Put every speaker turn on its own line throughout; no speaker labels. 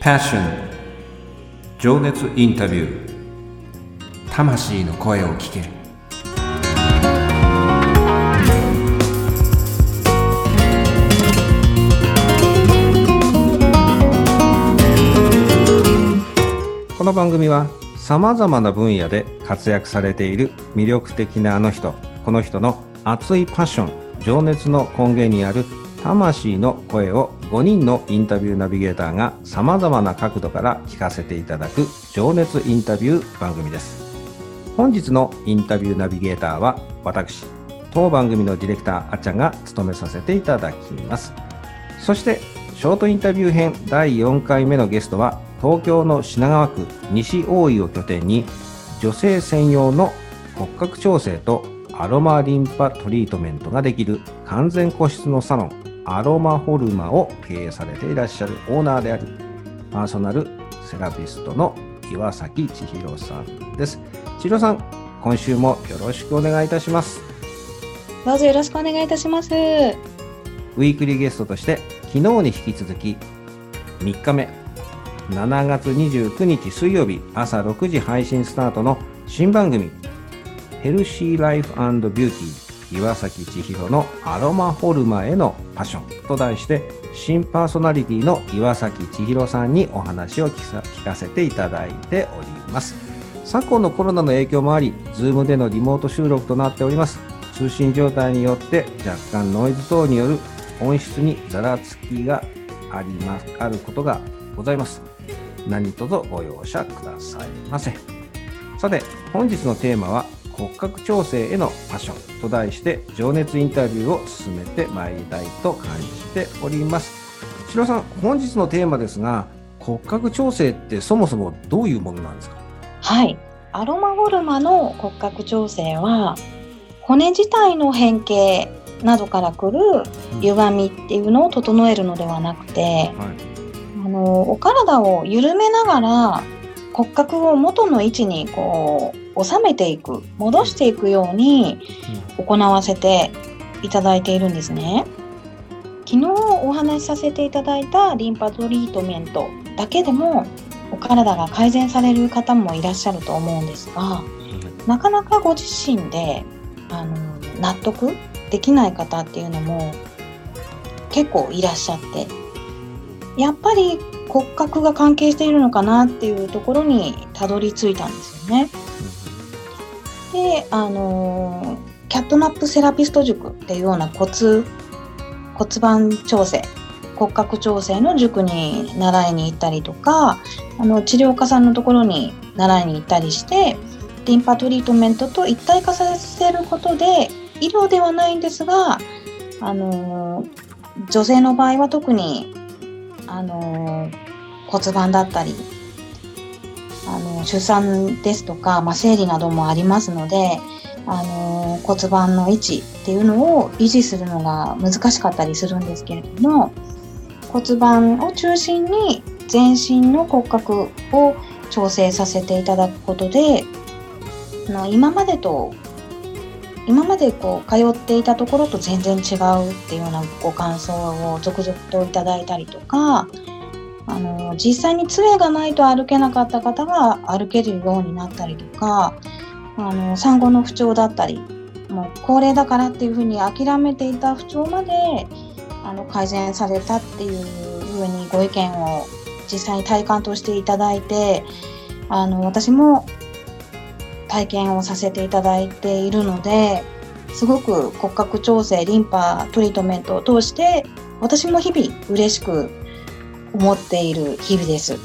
Passion. 情熱インタビュー。魂の声を聞け。るこの番組はさまざまな分野で活躍されている魅力的なあの人この人の熱いパッション情熱の根源にある魂の声を5人のインタビューナビゲーターが様々な角度から聞かせていただく情熱インタビュー番組です。本日のインタビューナビゲーターは私、当番組のディレクターあっちゃんが務めさせていただきます。そして、ショートインタビュー編第4回目のゲストは東京の品川区西大井を拠点に女性専用の骨格調整とアロマリンパトリートメントができる完全個室のサロンアロマホルマを経営されていらっしゃるオーナーでありパーソナルセラピストの岩崎千尋さんです。千尋さん、今週もよろしくお願いいたします。
どうぞよろしくお願いいたします。ウィ
ークリーゲストとして昨日に引き続き3日目7月29日水曜日朝6時配信スタートの新番組ヘルシーライフビューティー岩崎千尋のアロマホルマへのパッションと題して新パーソナリティの岩崎千尋さんにお話を聞かせていただいております。昨今のコロナの影響もあり Zoom でのリモート収録となっております。通信状態によって若干ノイズ等による音質にざらつきがありますあることがございます。何卒ご容赦くださいませさて本日のテーマは骨格調整へのパッションと題して情熱インタビューを進めてまいりたいと感じております。白さん本日のテーマですが骨格調整ってそもそもどういうものなんですか？
はい。アロマホルマの骨格調整は骨自体の変形などからくる歪みっていうのを整えるのではなくて、はい。あのお体を緩めながら骨格を元の位置にこう収めていく戻していくように行わせていただいているんですね。昨日お話しさせていただいたリンパトリートメントだけでもお体が改善される方もいらっしゃると思うんですがなかなかご自身であの納得できない方っていうのも結構いらっしゃって。やっぱり骨格が関係しているのかなっていうところにたどり着いたんですよね。で、あのキャットナップセラピスト塾っていうような骨骨盤調整骨格調整の塾に習いに行ったりとかあの治療家さんのところに習いに行ったりしてリンパトリートメントと一体化させることで医療ではないんですがあの女性の場合は特にあの骨盤だったりあの出産ですとか、まあ、生理などもありますのであの骨盤の位置っていうのを維持するのが難しかったりするんですけれども骨盤を中心に全身の骨格を調整させていただくことで今までと今までこう通っていたところと全然違うっていうようなご感想を続々といただいたりとかあの実際に杖がないと歩けなかった方が歩けるようになったりとかあの産後の不調だったりもう高齢だからっていうふうに諦めていた不調まであの改善されたっていうふうにご意見を実際に体感としていただいてあの私も体験をさせていただいているのですごく骨格調整リンパトリートメントを通して私も日々嬉しく思っている日々です。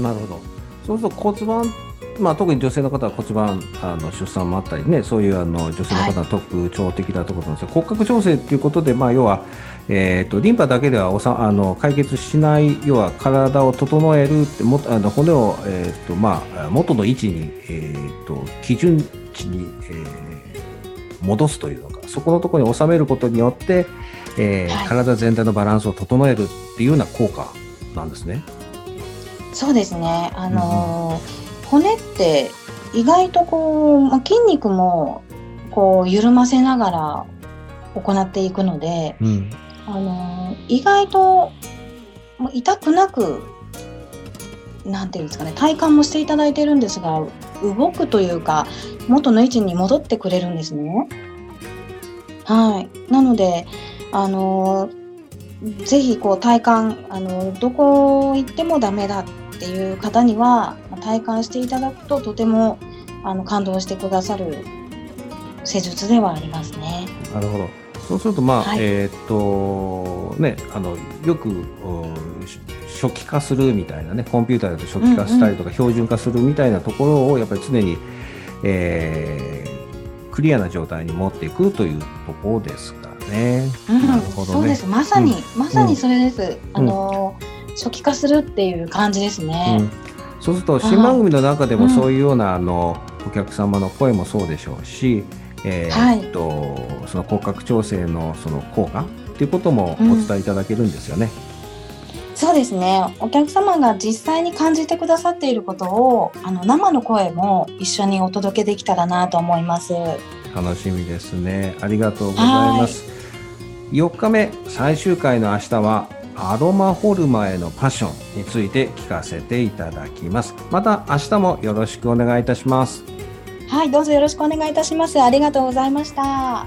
なるほどそうすると骨盤まあ、特に女性の方は骨盤あの出産もあったりねそういうあの女性の方の特徴的なところなんですが、はい、骨格調整っていうことで、まあ、要はえーと、リンパだけではおさあの解決しない要は体を整えるってもあの骨を、えーとまあ、元の位置に、えーと、基準値に、えー、戻すというのかそこのところに収めることによって、えー、はい、体全体のバランスを整えるっていうような効果なんですね。
そうですね。あのーうん、骨って意外とこう、まあ、筋肉もこう緩ませながら行っていくので、うん、あの意外と痛くなくなんていうんですかね体感もしていただいてるんですが動くというか元の位置に戻ってくれるんですね。はいなのであのぜひこう体感あのどこ行ってもダメだっていう方には体感していただくととてもあの感動してくださる施術ではありますね。
なるほど。そうするとまあ、はい、えっ、とねあのよく初期化するみたいなねコンピューターだと初期化したりとか、標準化するみたいなところをやっぱり常に、えー、クリアな状態に持っていくというところですかね。
うん、なるほど、ね、そうです。まさに、うん、まさにそれです。あの初期化するっていう感じですね。
そうすると新番組の中でもそういうような、あのお客様の声もそうでしょうし、えー、っと、はい、その骨格調整のその効果っていうこともお伝えいただけるんですよね。
うん、そうですね。お客様が実際に感じてくださっていることをあの生の声も一緒にお届けできたらなと思います。
楽しみですね。ありがとうございます。4日目最終回の明日はアロマホルマへのパッションについて聞かせていただきます。また明日もよろしくお願いいたします。
はいどうぞよろしくお願いいたします。ありがとうございました。